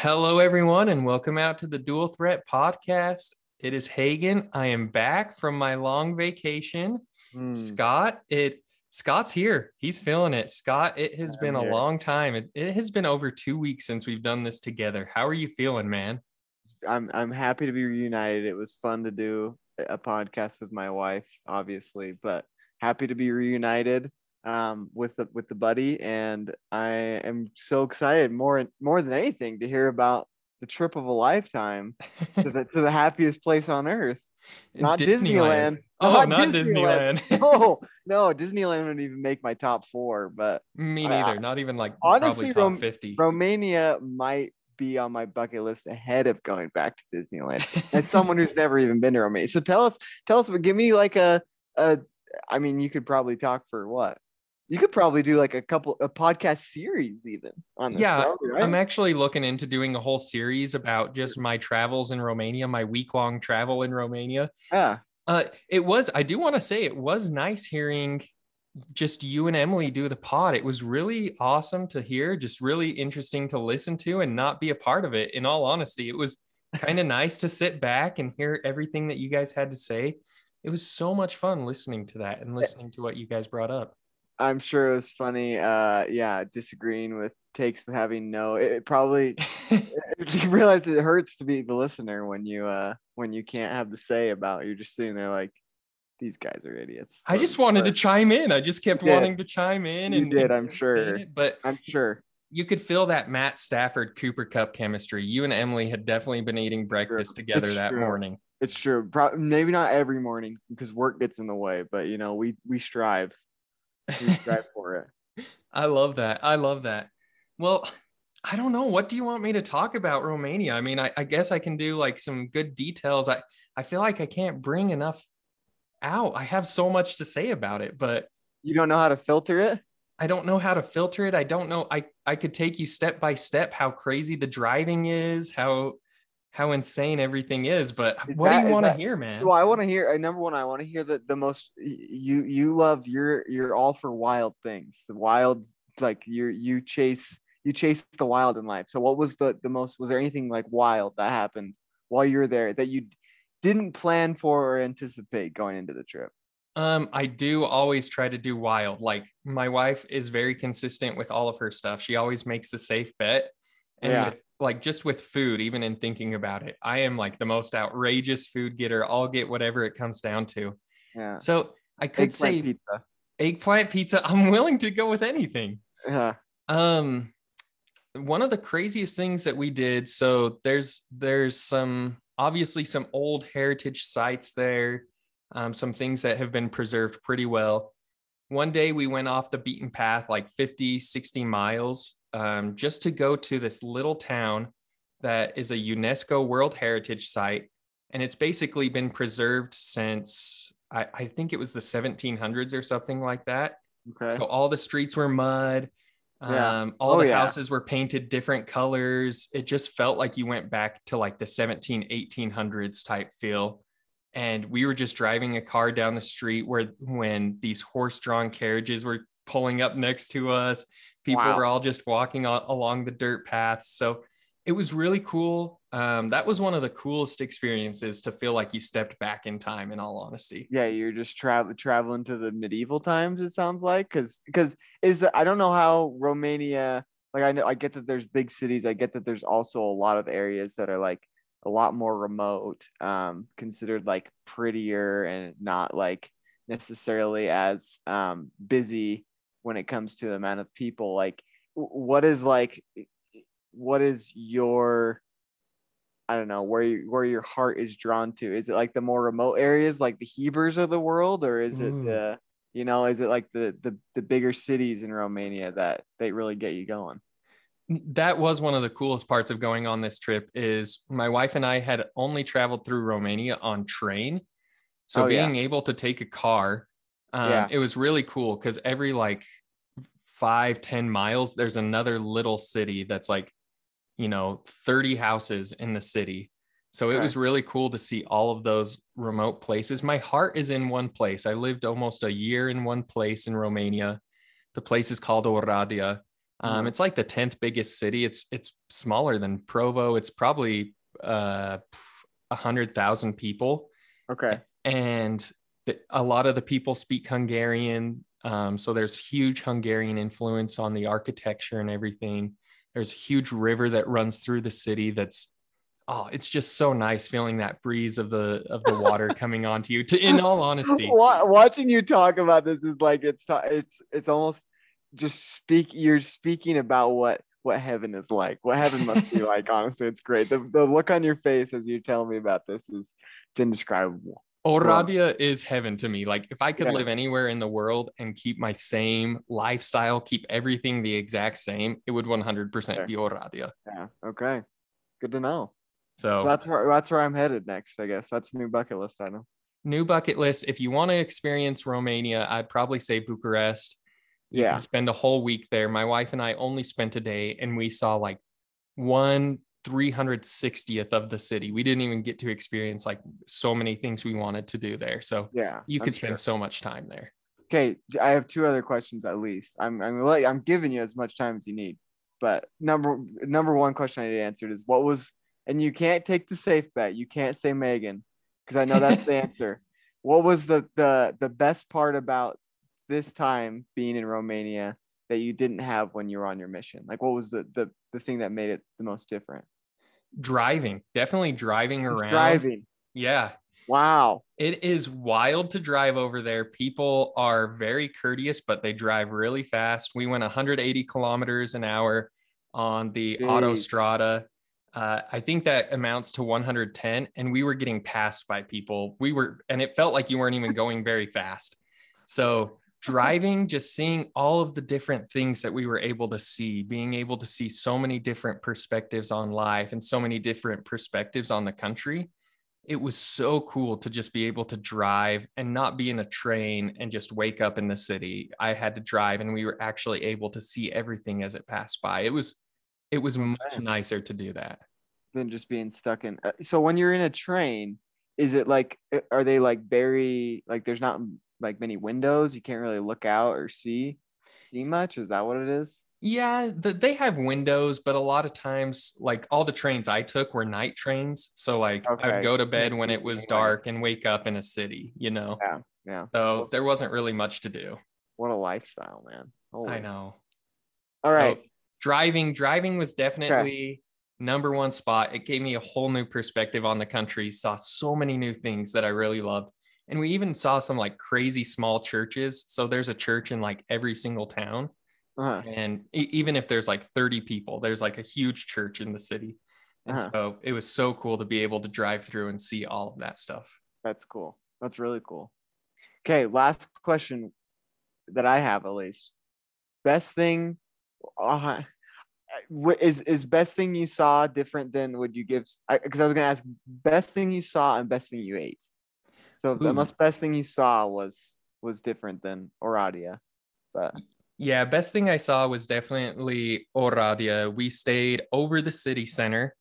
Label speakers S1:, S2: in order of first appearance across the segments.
S1: Hello, everyone, and welcome out to the Dual Threat Podcast. It is Hagen. I am back from my long vacation.
S2: Hmm,
S1: Scott, it Scott's here. He's feeling it. Scott, it has
S2: I'm
S1: been a long time. It, it has been over two weeks since we've done this together. How are you feeling, man?
S2: I'm I'm happy to be reunited. It was fun to do a podcast with my wife, obviously, but happy to be reunited um, with the with the buddy, and I am so excited more more than anything to hear about the trip of a lifetime to the to the happiest place on earth. Not Disneyland.
S1: Oh, not Disneyland.
S2: no, no, Disneyland wouldn't even make my top four, but
S1: Me neither. Not even like
S2: honestly,
S1: top
S2: Rom-
S1: 50.
S2: Romania might be on my bucket list ahead of going back to Disneyland. As someone who's never even been to Romania. So tell us, tell us, but give me like a, a, I mean, you could probably talk for what? You could probably do like a couple, a podcast series even on this.
S1: Yeah,
S2: probably, right?
S1: I'm actually looking into doing a whole series about just my travels in Romania, my week long travel in Romania.
S2: yeah.
S1: Uh, it was, I do want to say, it was nice hearing just you and Emily do the pod. It was really awesome to hear, just really interesting to listen to and not be a part of it. In all honesty, it was kind of nice to sit back and hear everything that you guys had to say. It was so much fun listening to that and listening to what you guys brought up.
S2: I'm sure it was funny. Uh, yeah, disagreeing with takes having no, it, it probably, you realize it hurts to be the listener when you, uh, when you can't have the say about, you're just sitting there like, these guys are idiots.
S1: I just wanted to chime in. I just kept wanting to chime in
S2: You
S1: and
S2: did, I'm sure.
S1: But
S2: I'm sure.
S1: you could feel that Matt Stafford Cooper Kupp chemistry. You and Emily had definitely been eating breakfast together
S2: It's
S1: that
S2: true.
S1: morning.
S2: It's true. Pro- maybe not every morning because work gets in the way, but you know, we we strive. Strive for it.
S1: I love that. I love that. Well, I don't know. What do you want me to talk about Romania? I mean, I, I guess I can do like some good details. I, I feel like I can't bring enough out. I have so much to say about it, but
S2: You don't know how to filter it?
S1: I don't know how to filter it. I don't know. I, I could take you step by step how crazy the driving is, how how insane everything is. But
S2: Is
S1: what
S2: that-
S1: do you want to hear, man?
S2: Well, I want to hear. Uh, number one, I want to hear the the most. You you love you're you're all for wild things. The wild like you you chase you chase the wild in life. So what was the the most? Was there anything like wild that happened while you were there that you didn't plan for or anticipate going into the trip?
S1: Um, I do always try to do wild. Like my wife is very consistent with all of her stuff. She always makes the safe bet. And
S2: Yeah.
S1: with like just with food, even in thinking about it, I am like the most outrageous food getter. I'll get whatever it comes down to.
S2: Yeah.
S1: So I could
S2: Eggplant
S1: say
S2: pizza.
S1: eggplant pizza. I'm willing to go with anything.
S2: Yeah.
S1: Um, one of the craziest things that we did. So there's there's some obviously some old heritage sites there, um, some things that have been preserved pretty well. One day we went off the beaten path like 50, 60 miles um, just to go to this little town that is a UNESCO World Heritage Site. And it's basically been preserved since I, I think it was the 1700s or something like that.
S2: Okay.
S1: So all the streets were mud.
S2: Yeah.
S1: Um, all
S2: Oh,
S1: the
S2: yeah.
S1: houses were painted different colors. It just felt like you went back to like the 17, 1800s type feel. And we were just driving a car down the street where when these horse-drawn carriages were pulling up next to us, people
S2: Wow.
S1: were all just walking along the dirt paths. So it was really cool. Um, that was one of the coolest experiences to feel like you stepped back in time. In all honesty,
S2: Yeah, you're just travel traveling to the medieval times. It sounds like because because is the, I don't know how Romania like I know I get that there's big cities. I get that there's also a lot of areas that are like a lot more remote, um, considered like prettier and not like necessarily as um busy when it comes to the amount of people. Like, what is like, what is your I don't know where you, where your heart is drawn to. Is it like the more remote areas, like the Hebers of the world, or is it
S1: Ooh.
S2: the you know, is it like the the the bigger cities in Romania that they really get you going?
S1: that was one of the coolest parts of going on this trip is my wife and I had only traveled through Romania on train. So
S2: Oh, yeah.
S1: being able to take a car, um,
S2: Yeah.
S1: it was really cool because every like five ten miles, there's another little city that's like, you know, 30 houses in the city. So it was really cool to see all of those remote places. My heart is in one place. I lived almost a year in one place in Romania. The place is called Oradea. Um,
S2: Mhm.
S1: It's like the tenth biggest city. It's it's smaller than Provo. It's probably uh, a hundred thousand people,
S2: Okay.
S1: and the, a lot of the people speak Hungarian. Um, so there's huge Hungarian influence on the architecture and everything. There's a huge river that runs through the city. That's oh, it's just so nice feeling that breeze of the of the water coming onto you. To in all honesty,
S2: watching you talk about this is like it's it's it's almost just speak. You're speaking about what what heaven is like. What heaven must be like. Honestly, it's great. The the look on your face as you're telling me about this is it's indescribable.
S1: Oradea is heaven to me. Like if I could
S2: Yeah.
S1: live anywhere in the world and keep my same lifestyle, keep everything the exact same, it would 100%
S2: Sure.
S1: be Oradea.
S2: Yeah. Okay. Good to know.
S1: So,
S2: So that's where that's where I'm headed next. I guess that's new bucket list item.
S1: new bucket list. If you want to experience Romania, I'd probably say Bucharest. You
S2: Yeah.
S1: spend a whole week there. My wife and I only spent a day and we saw like one 360th of the city. We didn't even get to experience like so many things we wanted to do there. So
S2: Yeah.
S1: you
S2: I'm
S1: could spend
S2: sure.
S1: so much time there.
S2: Okay, I have two other questions at least. I'm I'm like I'm giving you as much time as you need. But number number one question I need answered is what was and you can't take the safe bet. You can't say Megan because I know that's the answer. What was the the the best part about this time being in Romania that you didn't have when you were on your mission? Like what was the the the thing that made it the most different?
S1: Driving, definitely driving around.
S2: Driving.
S1: Yeah.
S2: Wow.
S1: It is wild to drive over there. People are very courteous, but they drive really fast. We went 180 kilometers an hour on the
S2: Jeez.
S1: autostrada. Uh, I think that amounts to 110, and we were getting passed by people. We were, and it felt like you weren't even going very fast. So, driving, just seeing all of the different things that we were able to see, being able to see so many different perspectives on life and so many different perspectives on the country it was so cool to just be able to drive and not be in a train and just wake up in the city. I had to drive and we were actually able to see everything as it passed by. It was it was much nicer to do that.
S2: than just being stuck in. uh, So when you're in a train, is it like uh, are they like very like there's not like many windows? You can't really look out or see see much. Is that what it is?
S1: Yeah, the, they have windows, but a lot of times, like all the trains I took were night trains. So like I'd go to bed when it was dark and wake up in a city, you know.
S2: Yeah, yeah.
S1: So there wasn't really much to do.
S2: What a lifestyle, man. Holy.
S1: I know.
S2: All
S1: So,
S2: right.
S1: driving, driving was definitely number one spot. It gave me a whole new perspective on the country. Saw so many new things that I really loved. And we even saw some like crazy small churches. So there's a church in like every single town.
S2: Uh-huh.
S1: And e- even if there's like 30 people, there's like a huge church in the city. And
S2: Uh-huh.
S1: so it was so cool to be able to drive through and see all of that stuff.
S2: That's cool. That's really cool. Okay, last question that I have at least. Best thing uh, is is best thing you saw different than would you give because I, was gonna ask best thing you saw and best thing you ate. So
S1: Ooh.
S2: unless best thing you saw was was different than Oradea. But
S1: Yeah, best thing I saw was definitely Oradea. We stayed over the city center.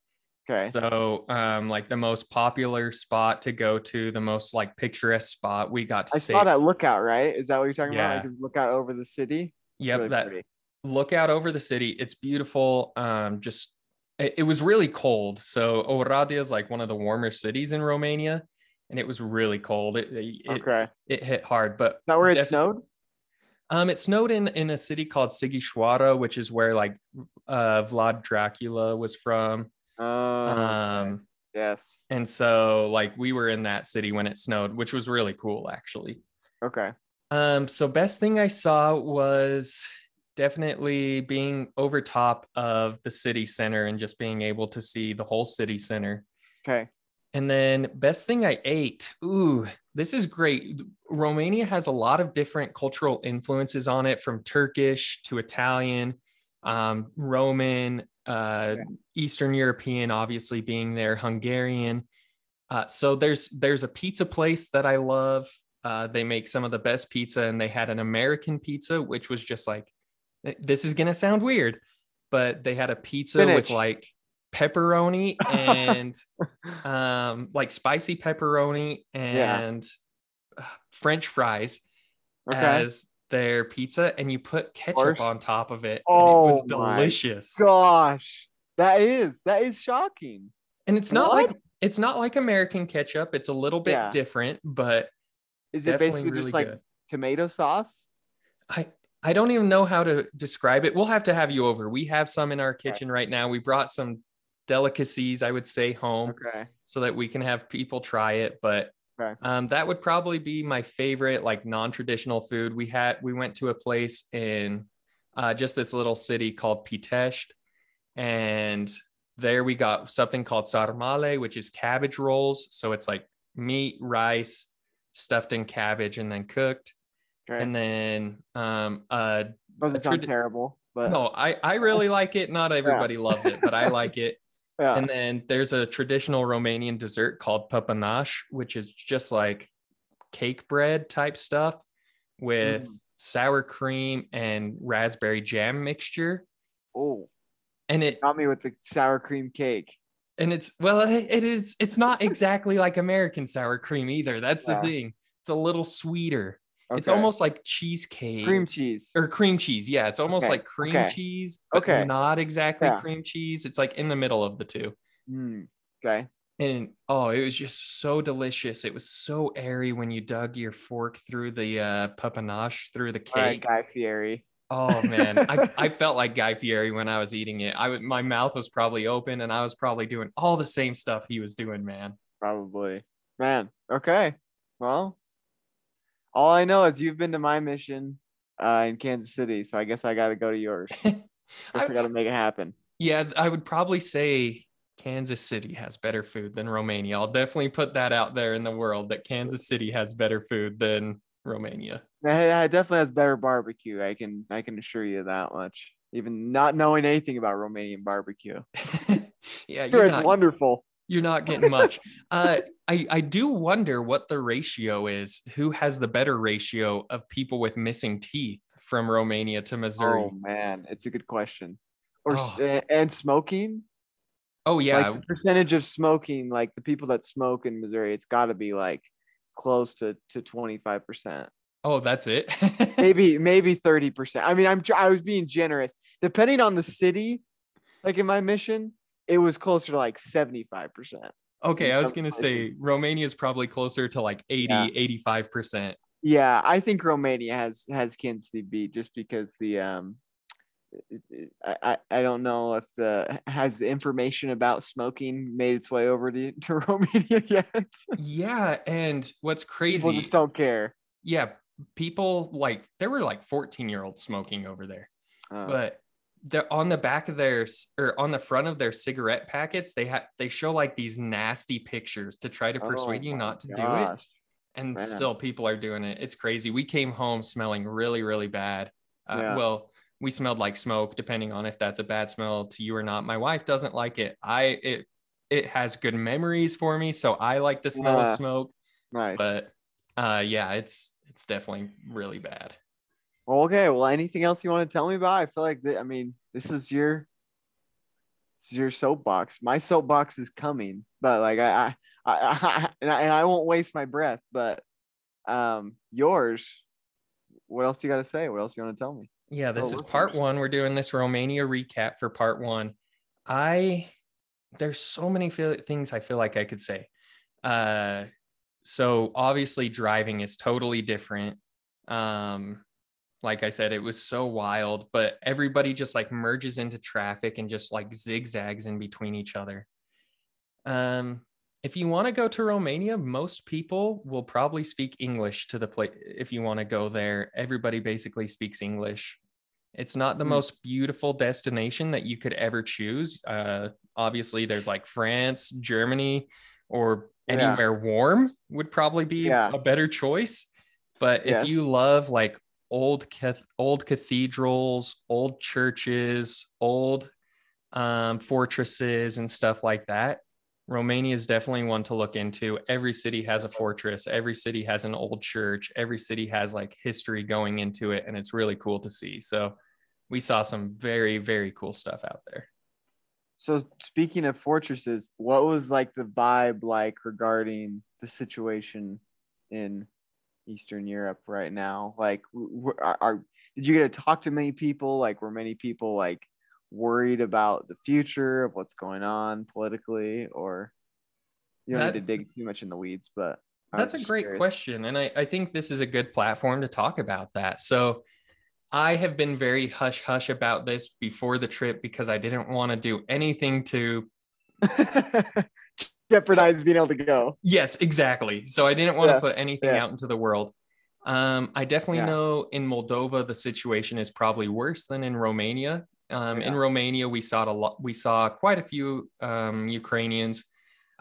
S2: okay.
S1: So, um, like the most popular spot to go to, the most like picturesque spot, we got to
S2: I
S1: stay.
S2: saw that lookout, right? Is that what you're talking
S1: Yeah.
S2: about? Like lookout over the city?
S1: Yep,
S2: really
S1: that
S2: pretty.
S1: look out over the city. It's beautiful. Um, just it, it was really cold. So Oradea is like one of the warmer cities in Romania, and it was really cold. It it, it,
S2: Okay.
S1: it hit hard, but
S2: not where it
S1: def-
S2: snowed?
S1: Um, it snowed in in a city called Sighișoara, which is where like uh Vlad Dracula was from.
S2: Oh, okay.
S1: Um,
S2: yes.
S1: and so like we were in that city when it snowed, which was really cool actually.
S2: Okay.
S1: Um, so best thing I saw was definitely being over top of the city center and just being able to see the whole city center.
S2: Okay.
S1: And then best thing I ate. Ooh, this is great. Romania has a lot of different cultural influences on it from Turkish to Italian, um, Roman, uh,
S2: Yeah.
S1: Eastern European, obviously being there, Hungarian. Uh, so there's there's a pizza place that I love. Uh, they make some of the best pizza, and they had an American pizza, which was just like, this is gonna sound weird, but they had a pizza with like pepperoni and um, like spicy pepperoni and uh, French fries
S2: Okay.
S1: as their pizza and you put ketchup on top of it.
S2: Oh
S1: and it was
S2: my
S1: delicious.
S2: Gosh, that is that is shocking.
S1: And it's not
S2: What?
S1: like it's not like American ketchup. It's a little bit
S2: Yeah.
S1: different, but
S2: Is it basically
S1: really
S2: just like
S1: good.
S2: tomato sauce?
S1: I I don't even know how to describe it. We'll have to have you over. We have some in our kitchen right now. We brought some delicacies, I would say, home
S2: Okay.
S1: so that we can have people try it. But
S2: Okay.
S1: um, that would probably be my favorite, like non-traditional food. We had we went to a place in uh, just this little city called Pitești, and there we got something called sarmale, which is cabbage rolls. So it's like meat, rice, stuffed in cabbage, and then cooked.
S2: Okay.
S1: And then um, uh,
S2: Doesn't sound terrible, but
S1: no, I I really like it. Not everybody loves it, but I like it.
S2: Yeah.
S1: And then there's a traditional Romanian dessert called papanash, which is just like cake bread type stuff with
S2: Mm.
S1: sour cream and raspberry jam mixture.
S2: oh,
S1: And it
S2: got me with the sour cream cake.
S1: and it's well, it it is it's not exactly like American sour cream either. That's the thing. It's a little sweeter. It's almost like cheesecake
S2: cream cheese.
S1: or cream cheese. Yeah, it's almost
S2: Okay,
S1: like cream
S2: okay,
S1: cheese, but
S2: okay.
S1: not exactly
S2: Yeah.
S1: cream cheese. It's like in the middle of the two.
S2: Mm, okay.
S1: and oh it was just so delicious it was so airy when you dug your fork through the uh papanache through the
S2: All right,
S1: cake
S2: Guy Fieri.
S1: oh man I, I felt like guy fieri when i was eating it i would my mouth was probably open and i was probably doing all the same stuff he was doing man
S2: Probably. Man. Okay. Well, all I know is you've been to my mission uh, in Kansas City, so I guess I got to go to yours. I,
S1: I-
S2: got to make it happen.
S1: yeah i would probably say kansas city has better food than romania i'll definitely put that out there in the world that kansas city has better food than romania
S2: It it definitely has better barbecue. I can I can assure you that much. Even not knowing anything about Romanian barbecue,
S1: yeah
S2: sure,
S1: you're
S2: it's
S1: not,
S2: wonderful.
S1: You're not getting much. uh, I I do wonder what the ratio is. Who has the better ratio of people with missing teeth from Romania to Missouri?
S2: Oh man, it's a good question. Or
S1: Oh.
S2: and smoking,
S1: Oh, yeah,
S2: like the percentage of smoking, like the people that smoke in Missouri, it's got to be like close to to twenty five percent.
S1: oh, that's it.
S2: maybe maybe 30% i mean i'm i was being generous depending on the city like in my mission it was closer to like 75%
S1: okay, I was gonna say Romania is probably closer to like 80,
S2: Yeah.
S1: 85 percent.
S2: yeah i think romania has has kansas city beat just because the um I, I don't know if the has the information about smoking made its way over to, to Romania yet.
S1: Yeah, and what's crazy People
S2: just don't care.
S1: Yeah, people like there were like 14 year olds smoking over there.
S2: Uh,
S1: but they're on the back of their or on the front of their cigarette packets they have they show like these nasty pictures to try to persuade
S2: oh
S1: you not to do it. and
S2: man.
S1: still people are doing it. It's crazy. We came home smelling really really bad. Uh,
S2: Yeah.
S1: well we smelled like smoke depending on if that's a bad smell to you or not. My wife doesn't like it. I it it has good memories for me so i like the smell
S2: Yeah.
S1: of smoke.
S2: Nice.
S1: but uh yeah it's it's definitely really bad
S2: okay. Well, anything else you want to tell me about? I feel like that. I mean, this is your, this is your soapbox. My soapbox is coming, but like I, I, I, I and, I and I won't waste my breath. But, um, yours. What else you got to say? What else you want to tell me?
S1: Yeah, this
S2: Oh,
S1: is part one. We're doing this Romania recap for part one. I there's so many feel, things I feel like I could say. Uh, so obviously driving is totally different. Um, like I said, it was so wild, but everybody just like merges into traffic and just like zigzags in between each other. Um, if you want to go to Romania, most people will probably speak English to the place. If you want to go there, everybody basically speaks English. It's not the
S2: Hmm.
S1: most beautiful destination that you could ever choose. Uh, obviously, there's like France, Germany, or
S2: Yeah.
S1: anywhere warm would probably be
S2: Yeah.
S1: a better choice. But if
S2: Yes.
S1: you love like old cath- old cathedrals, old churches, old um, fortresses, and stuff like that, Romania is definitely one to look into. Every city has a fortress. Every city has an old church. Every city has like history going into it, and it's really cool to see. So we saw some very very cool stuff out there.
S2: So speaking of fortresses, what was like the vibe like regarding the situation in Eastern Europe right now? Like, are, are did you get to talk to many people? Like, were many people like worried about the future of what's going on politically, or you don't that, need to dig too much in the weeds? But
S1: that's a great curious. question, and I I think this is a good platform to talk about that. So. I have been very hush hush about this before the trip because I didn't want to do anything to
S2: jeopardize being able to go.
S1: Yes, exactly. So I didn't want yeah. to put anything yeah. out into the world. Um, I definitely yeah. know in Moldova the situation is probably worse than in Romania. Um, in Romania, we saw a lot. We saw quite a few um, Ukrainians.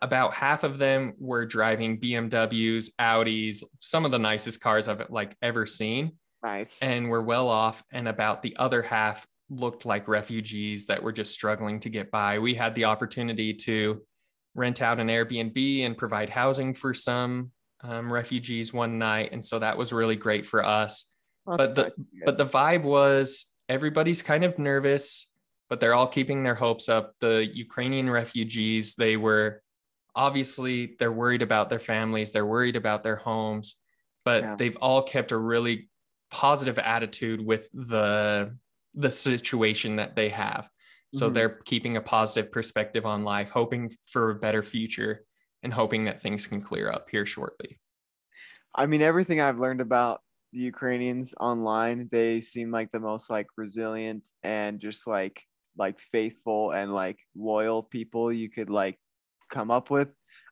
S1: About half of them were driving BMWs, Audis, some of the nicest cars I've like ever seen.
S2: Nice.
S1: And were well off. And about the other half looked like refugees that were just struggling to get by. We had the opportunity to rent out an Airbnb and provide housing for some um, refugees one night, and so that was really great for us. but the but the vibe was everybody's kind of nervous, but they're all keeping their hopes up. The Ukrainian refugees, they were obviously they're worried about their families, they're worried about their homes, but yeah. they've all kept a really positive attitude with the the situation that they have. So mm-hmm. they're keeping a positive perspective on life, hoping for a better future and hoping that things can clear up here shortly.
S2: I mean, everything I've learned about the Ukrainians online, they seem like the most like resilient and just like like faithful and like loyal people you could like come up with.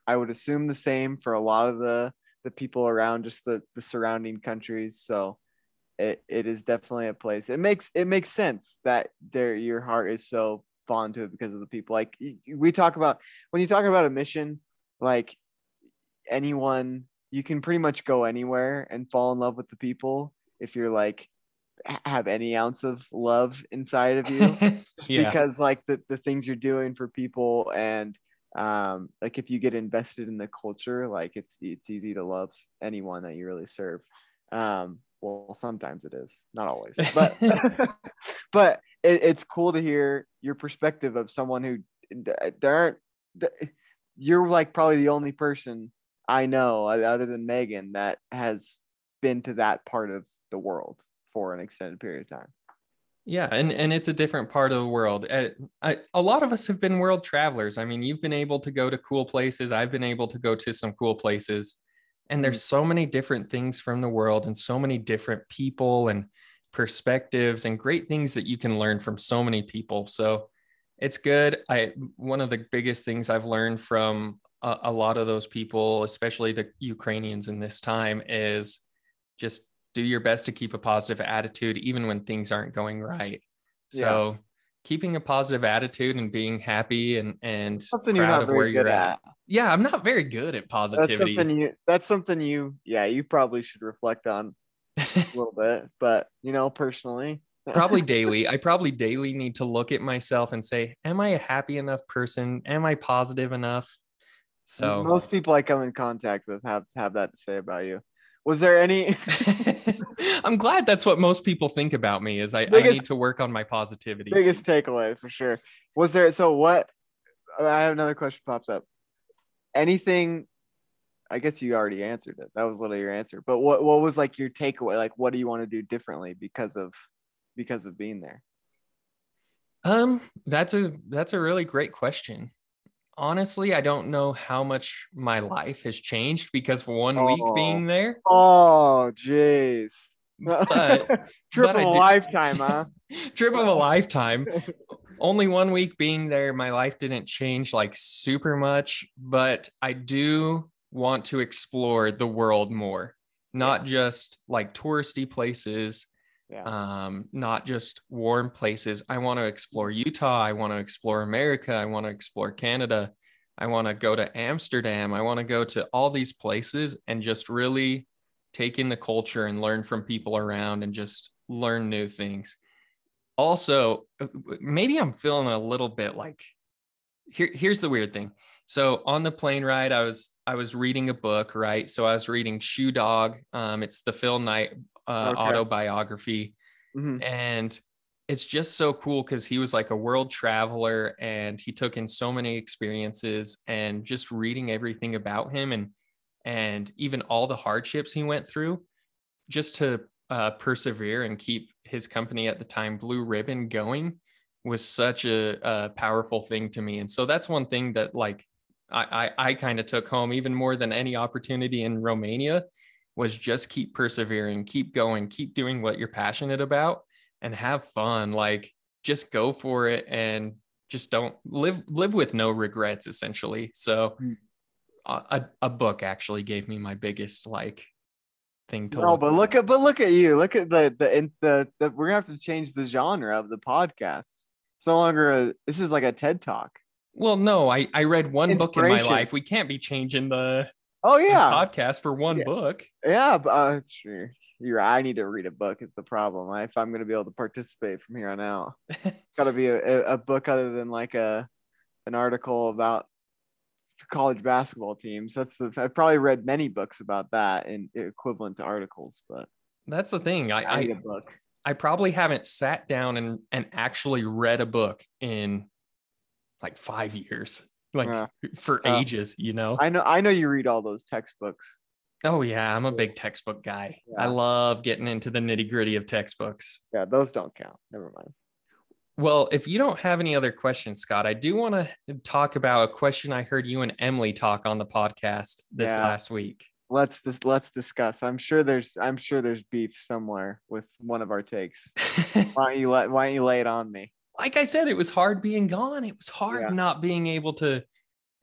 S2: I would assume the same for a lot of the the people around just the the surrounding countries. So it, it is definitely a place. It makes it makes sense that there your heart is so fond to it because of the people. Like we talk about when you talk about a mission, like anyone, you can pretty much go anywhere and fall in love with the people if you're like have any ounce of love inside of you yeah. because like the, the things you're doing for people and um like if you get invested in the culture like it's it's easy to love anyone that you really serve um well sometimes it is. Not always. But but it, it's cool to hear your perspective of someone who there aren't you're like probably the only person i know other than megan that has been to that part of the world for an extended period of time.
S1: Yeah and and it's a different part of the world. Uh, I, a lot of us have been world travelers. I mean you've been able to go to cool places. I've been able to go to some cool places and there's mm. so many different things from the world and so many different people and perspectives and great things that you can learn from so many people so it's good i one of the biggest things i've learned from a, a lot of those people especially the ukrainians in this time is just do your best to keep a positive attitude even when things aren't going right so yeah keeping a positive attitude and being happy and and something proud of where you're at. at. Yeah, I'm not very good at positivity.
S2: That's something you that's something you yeah, you probably should reflect on a little bit, but you know, personally,
S1: probably daily. I probably daily need to look at myself and say, am I a happy enough person? Am I positive enough? So
S2: most people I come in contact with have have that to say about you was there any
S1: i'm glad that's what most people think about me is I, biggest, I, need to work on my positivity
S2: biggest takeaway for sure was there so what i have another question pops up anything i guess you already answered it that was literally your answer but what, what was like your takeaway like what do you want to do differently because of because of being there
S1: um that's a that's a really great question honestly, I don't know how much my life has changed because for one oh. week being there.
S2: Oh, jeez. But, trip but of a lifetime, huh?
S1: trip of a lifetime. Only one week being there, my life didn't change like super much, but I do want to explore the world more, not just like touristy places, yeah. um, not just warm places. I want to explore Utah. I want to explore America. I want to explore Canada. I want to go to Amsterdam. I want to go to all these places and just really take in the culture and learn from people around and just learn new things. Also, uh, maybe I'm feeling a little bit like here, here's the weird thing. So on the plane ride, I was I was reading a book, right? So I was reading Shoe Dog. Um, it's the Phil Knight uh, okay. autobiography. Mm-hmm. And it's just so cool because he was like a world traveler and he took in so many experiences and just reading everything about him and and even all the hardships he went through just to uh, persevere and keep his company at the time, Blue Ribbon, going was such a, a powerful thing to me. And so that's one thing that like I, I, I kind of took home even more than any opportunity in Romania was just keep persevering, keep going, keep doing what you're passionate about and have fun. Like just go for it and just don't live live with no regrets essentially. So
S2: Mm.
S1: a, a book actually gave me my biggest like thing to
S2: No,
S1: look
S2: but look at but look at you. Look at the the in, the, the we're gonna have to change the genre of the podcast. It's no longer a this is like a TED talk.
S1: Well, no, I I read one book in my life. We can't be changing the,
S2: Oh
S1: the
S2: yeah,
S1: podcast for one
S2: Yeah.
S1: book.
S2: yeah. But uh, sure, you're. I need to read a book. Is the problem? I, if I'm gonna be able to participate from here on out, got to be a, a, a book other than like a an article about college basketball teams. That's the. I've probably read many books about that and equivalent to articles, but
S1: That's the thing. I,
S2: I
S1: I
S2: a book.
S1: I probably haven't sat down and and actually read a book in like five years, like
S2: Yeah.
S1: for
S2: tough.
S1: ages. You know.
S2: I know. I know you read all those textbooks.
S1: oh yeah, I'm a big textbook guy. I love getting into the nitty gritty of textbooks.
S2: Yeah, those don't count. Never mind.
S1: Well, if you don't have any other questions, Scott, I do want to talk about a question I heard you and Emily talk on the podcast this
S2: Yeah.
S1: last week.
S2: Let's just let's discuss. I'm sure there's I'm sure there's beef somewhere with one of our takes. Why don't you let Why don't you lay it on me?
S1: like I said, it was hard being gone. It was hard
S2: Yeah.
S1: not being able to,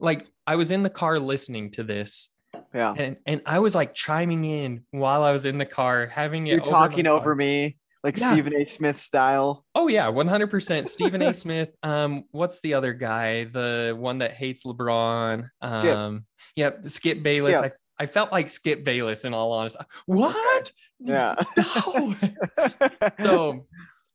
S1: like, I was in the car listening to this,
S2: Yeah,
S1: and and I was like chiming in while I was in the car, having it.
S2: you're
S1: over
S2: talking over me like
S1: Yeah.
S2: Stephen A. Smith style.
S1: Oh yeah, one hundred percent. Stephen A. Smith. Um, what's the other guy? The one that hates LeBron. Um, yep, Skip Bayless.
S2: Skip.
S1: I I felt like Skip Bayless in all honesty. What?
S2: Yeah.
S1: No. so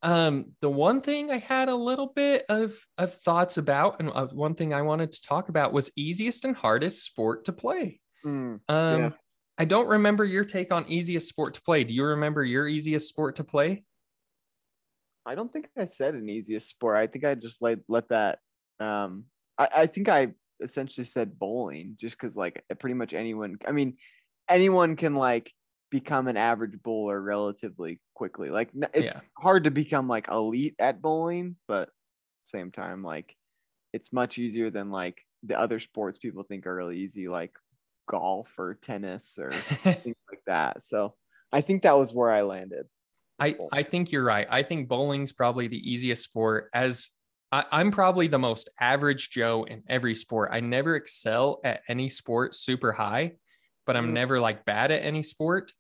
S1: um the one thing i had a little bit of of thoughts about and uh, one thing i wanted to talk about was easiest and hardest sport to play
S2: Mm,
S1: um
S2: Yeah.
S1: I don't remember your take on easiest sport to play do you remember your easiest sport to play
S2: I don't think I said an easiest sport. I think I just let let that. Um, I I think I essentially said bowling just because like pretty much anyone. I mean, anyone can like become an average bowler relatively quickly. Like it's
S1: yeah
S2: hard to become like elite at bowling, but same time, like it's much easier than like the other sports people think are really easy, like golf or tennis or things like that. So I think that was where I landed.
S1: I, I think you're right. I think bowling's probably the easiest sport as I, I'm probably the most average Joe in every sport. I never excel at any sport super high, but I'm
S2: Mhm.
S1: never like bad at any sport.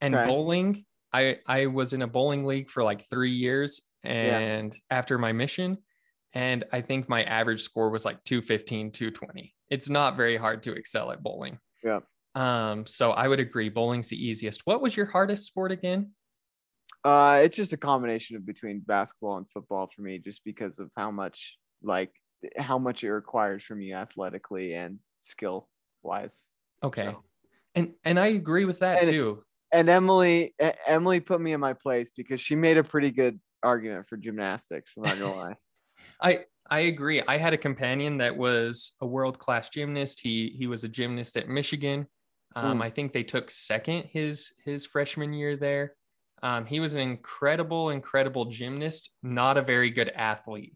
S1: And
S2: Okay.
S1: bowling, I, I was in a bowling league for like three years and after my mission. And I think my average score was like 215, 220. It's not very hard to excel at bowling.
S2: Yeah.
S1: Um, so I would agree bowling's the easiest. What was your hardest sport again?
S2: Uh, it's just a combination of between basketball and football for me, just because of how much like how much it requires from you athletically and skill wise.
S1: Okay.
S2: So-
S1: And and I agree with that
S2: And-
S1: too.
S2: And Emily, Emily put me in my place because she made a pretty good argument for gymnastics. I'm not gonna lie.
S1: I I agree. I had a companion that was a world class gymnast. He he was a gymnast at Michigan. Um,
S2: Mm.
S1: I think they took second his his freshman year there. Um, he was an incredible, incredible gymnast, not a very good athlete.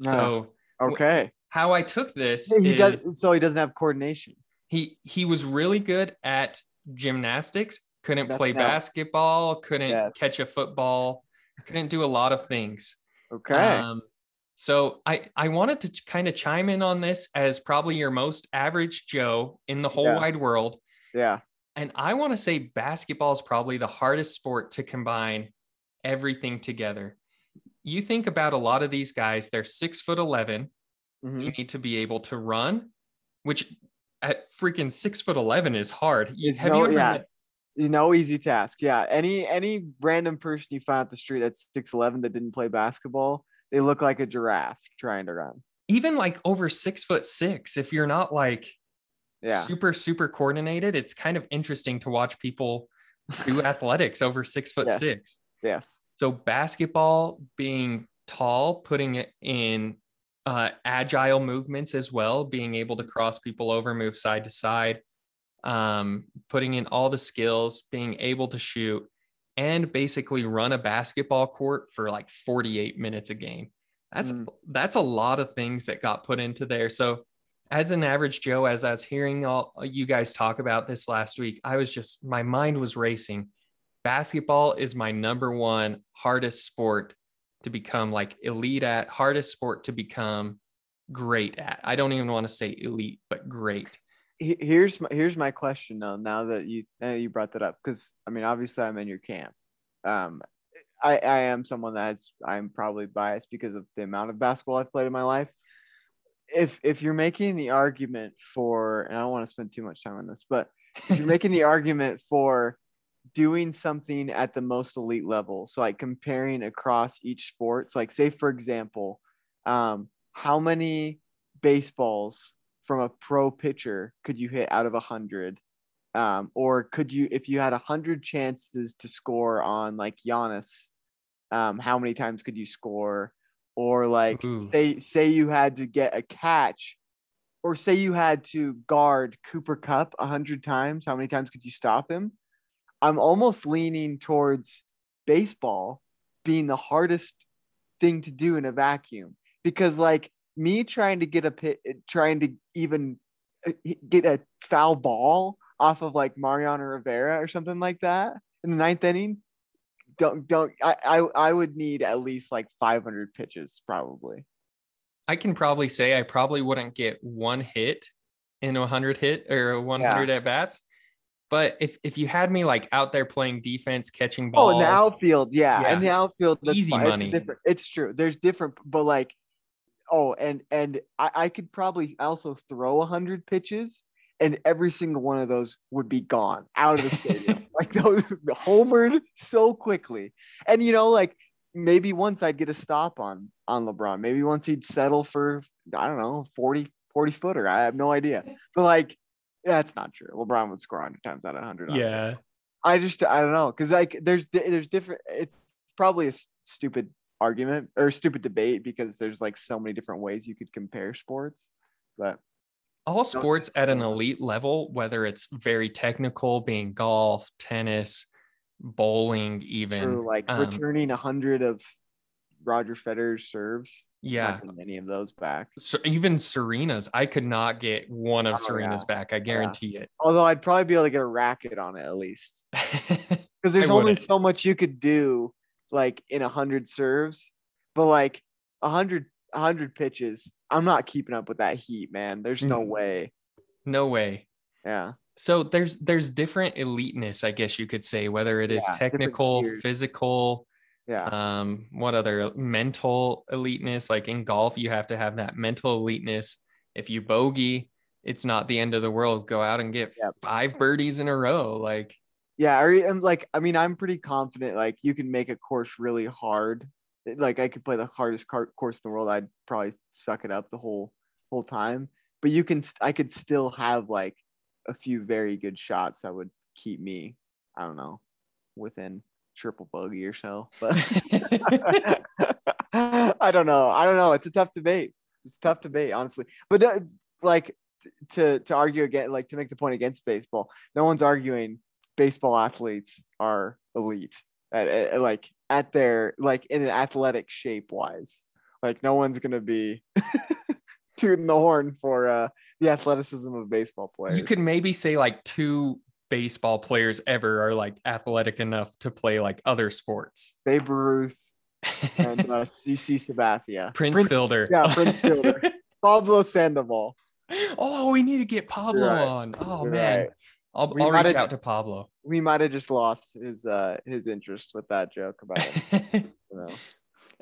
S2: No.
S1: So
S2: Okay.
S1: how I took this
S2: He
S1: is
S2: does, so he doesn't have coordination.
S1: he he was really good at gymnastics couldn't
S2: That
S1: play basketball couldn't
S2: Yes.
S1: catch a football couldn't do a lot of things
S2: Okay.
S1: um, so i i wanted to kind of chime in on this as probably your most average joe in the whole
S2: Yeah.
S1: wide world
S2: yeah.
S1: and i want to say basketball is probably the hardest sport to combine everything together you think about a lot of these guys they're six foot 11
S2: Mhm.
S1: you need to be able to run, which at freaking six foot eleven is hard.
S2: It's
S1: Have
S2: no-
S1: you ever
S2: yeah.
S1: met-
S2: No easy task. Yeah. Any any random person you find out the street that's six eleven that didn't play basketball, they look like a giraffe trying to run.
S1: even like over six foot six? If you're not like
S2: Yeah.
S1: super super coordinated, it's kind of interesting to watch people do athletics over six foot
S2: Yeah.
S1: six.
S2: Yes.
S1: So basketball being tall, putting it in uh, agile movements as well, being able to cross people over, move side to side. um, putting in all the skills, being able to shoot, and basically run a basketball court for like 48 minutes a game. That's mm. that's a lot of things that got put into there. So as an average Joe, as I was hearing all you guys talk about this last week, I was just my mind was racing. Basketball is my number one hardest sport to become like elite at, hardest sport to become great at. I don't even want to say elite, but great.
S2: Here's my here's my question though. Now that you now you brought that up, because I mean, obviously I'm in your camp. Um, I I am someone that's I'm probably biased because of the amount of basketball I've played in my life. If if you're making the argument for, and I don't want to spend too much time on this, but if you're making the argument for doing something at the most elite level, so like comparing across each sports, like say for example, um, how many baseballs from a pro pitcher could you hit out of a hundred? Um, or could you, if you had a hundred chances to score on like Giannis, um, how many times could you score? Or like Ooh. say say you had to get a catch, or say you had to guard Cooper Kupp a hundred times, how many times could you stop him? I'm almost leaning towards baseball being the hardest thing to do in a vacuum because like me trying to get a pit, trying to even uh, get a foul ball off of like Mariano Rivera or something like that in the ninth inning. Don't don't I I, I would need at least like 500 pitches probably.
S1: I can probably say I probably wouldn't get one hit in a 100 hit or 100 yeah. at bats. But if if you had me like out there playing defense, catching balls,
S2: oh, in the outfield, yeah, yeah. in the outfield,
S1: easy fine. money.
S2: It's, it's, true. There's different, but like oh, and and I, I could probably also throw a hundred pitches, and every single one of those would be gone out of the stadium. like those homered so quickly. And you know, like maybe once I'd get a stop on on LeBron. Maybe once he'd settle for I don't know 40 40 footer. I have no idea. But like that's not true. LeBron would score 100 times out of 100.
S1: Yeah.
S2: I just I don't know cuz like there's there's different it's probably a stupid argument or stupid debate because there's like so many different ways you could compare sports. But
S1: all sports at an elite level, whether it's very technical, being golf, tennis, bowling, even True,
S2: like um, returning a hundred of Roger Federer's serves.
S1: Yeah,
S2: any of those back.
S1: So even Serena's, I could not get one of oh, Serena's yeah. back. I guarantee yeah. it.
S2: Although I'd probably be able to get a racket on it at least, because there's only so much you could do like in a hundred serves, but like a hundred a hundred pitches, I'm not keeping up with that heat, man. There's no mm. way.
S1: No way.
S2: Yeah.
S1: So there's there's different eliteness, I guess you could say, whether it is yeah, technical, physical,
S2: yeah.
S1: Um, what other mental eliteness? Like in golf, you have to have that mental eliteness. If you bogey, it's not the end of the world. Go out and get yep. five birdies in a row. Like
S2: yeah, I'm like, I mean, I'm pretty confident. Like, you can make a course really hard. Like, I could play the hardest car- course in the world. I'd probably suck it up the whole whole time. But you can, I could still have like a few very good shots that would keep me, I don't know, within triple bogey or so. But I don't know. I don't know. It's a tough debate. It's a tough debate, honestly. But uh, like to to argue again, like to make the point against baseball, no one's arguing baseball athletes are elite at, at, like at their like in an athletic shape wise like no one's gonna be tooting the horn for uh the athleticism of baseball players
S1: you could maybe say like two baseball players ever are like athletic enough to play like other sports
S2: babe ruth and uh, CC Sabathia.
S1: Prince, Prince Fielder.
S2: Yeah, Prince Fielder. Pablo Sandoval.
S1: Oh, we need to get Pablo right. on. Oh You're man. Right. I'll, I'll reach out to Pablo.
S2: We might have just lost his uh his interest with that joke about it. you know.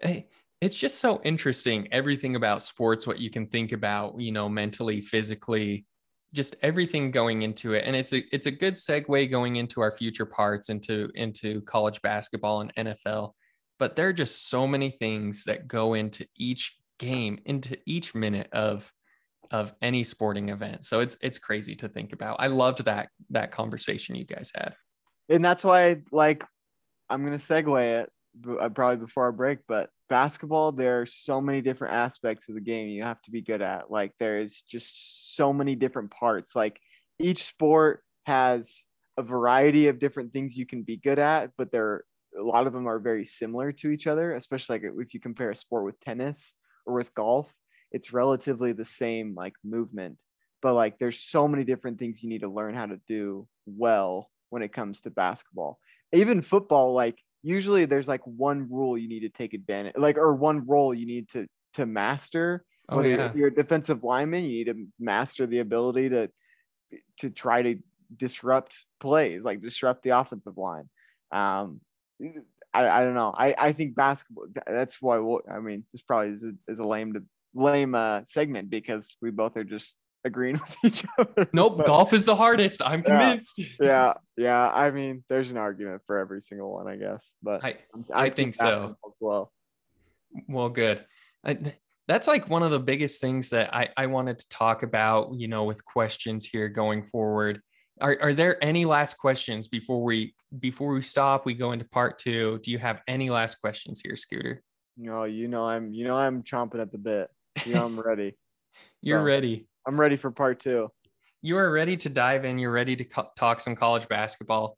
S1: Hey, it's just so interesting everything about sports, what you can think about, you know, mentally, physically, just everything going into it. And it's a it's a good segue going into our future parts into into college basketball and NFL. But there are just so many things that go into each game, into each minute of of any sporting event. So it's it's crazy to think about. I loved that that conversation you guys had.
S2: And that's why like I'm going to segue it uh, probably before our break, but basketball there are so many different aspects of the game you have to be good at. Like there is just so many different parts. Like each sport has a variety of different things you can be good at, but they're a lot of them are very similar to each other, especially like if you compare a sport with tennis or with golf, it's relatively the same like movement. But like there's so many different things you need to learn how to do well when it comes to basketball. Even football, like usually there's like one rule you need to take advantage like or one role you need to to master.
S1: Oh,
S2: Whether
S1: yeah.
S2: you're, you're a defensive lineman, you need to master the ability to to try to disrupt plays, like disrupt the offensive line. Um, I, I don't know. I, I think basketball. That's why. we'll- I mean, this probably is a, is a lame to lame uh, segment because we both are just agreeing with each other.
S1: Nope,
S2: But,
S1: golf is the hardest. I'm
S2: Yeah.
S1: convinced.
S2: Yeah, yeah. I mean, there's an argument for every single one, I guess. But
S1: I,
S2: I,
S1: I think so.
S2: as well.
S1: Well, good. I, that's like one of the biggest things that I, I wanted to talk about, you know, with questions here going forward. Are, are there any last questions before we before we stop? We go into part two. Do you have any last questions here, Scooter?
S2: No, you know I'm you know I'm chomping at the bit. You know I'm ready.
S1: You're
S2: So-
S1: ready.
S2: I'm ready for part two.
S1: You are ready to dive in. You're ready to co- talk some college basketball.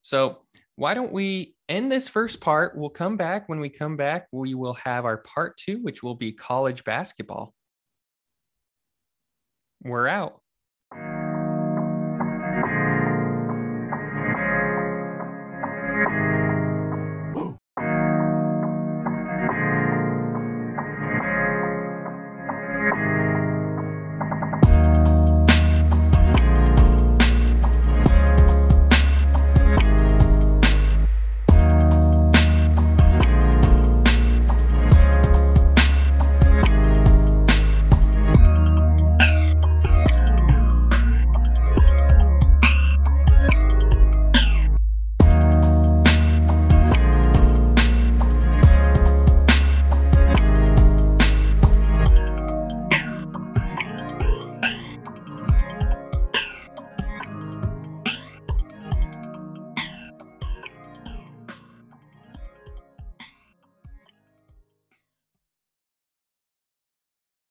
S1: So why don't we end this first part? We'll come back. When we come back, we will have our part two, which will be college basketball. We're out.